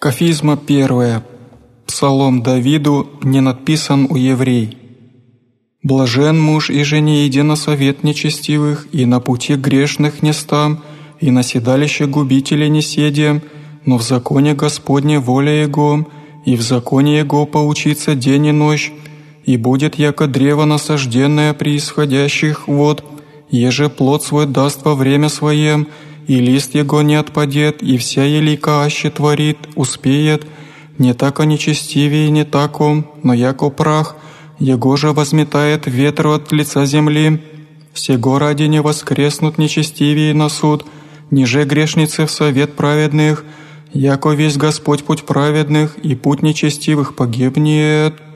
Кафизма первая. Псалом Давиду не надписан у еврей. Блажен муж и жене иди на совет нечестивых, и на пути грешных не стам, и на седалище губителей не седем, но в законе Господне воля Его, и в законе Его поучиться день и ночь, и будет яко древо насажденное при исходящих вод, еже плод свой даст во время своем, и лист его не отпадет, и вся елика аще творит, успеет, не так нечестивее, не так он, но яко прах, его же возметает ветру от лица земли. Всего ради не воскреснут нечестивее на суд, ниже грешницы в совет праведных, яко весь Господь путь праведных, и путь нечестивых погибнет».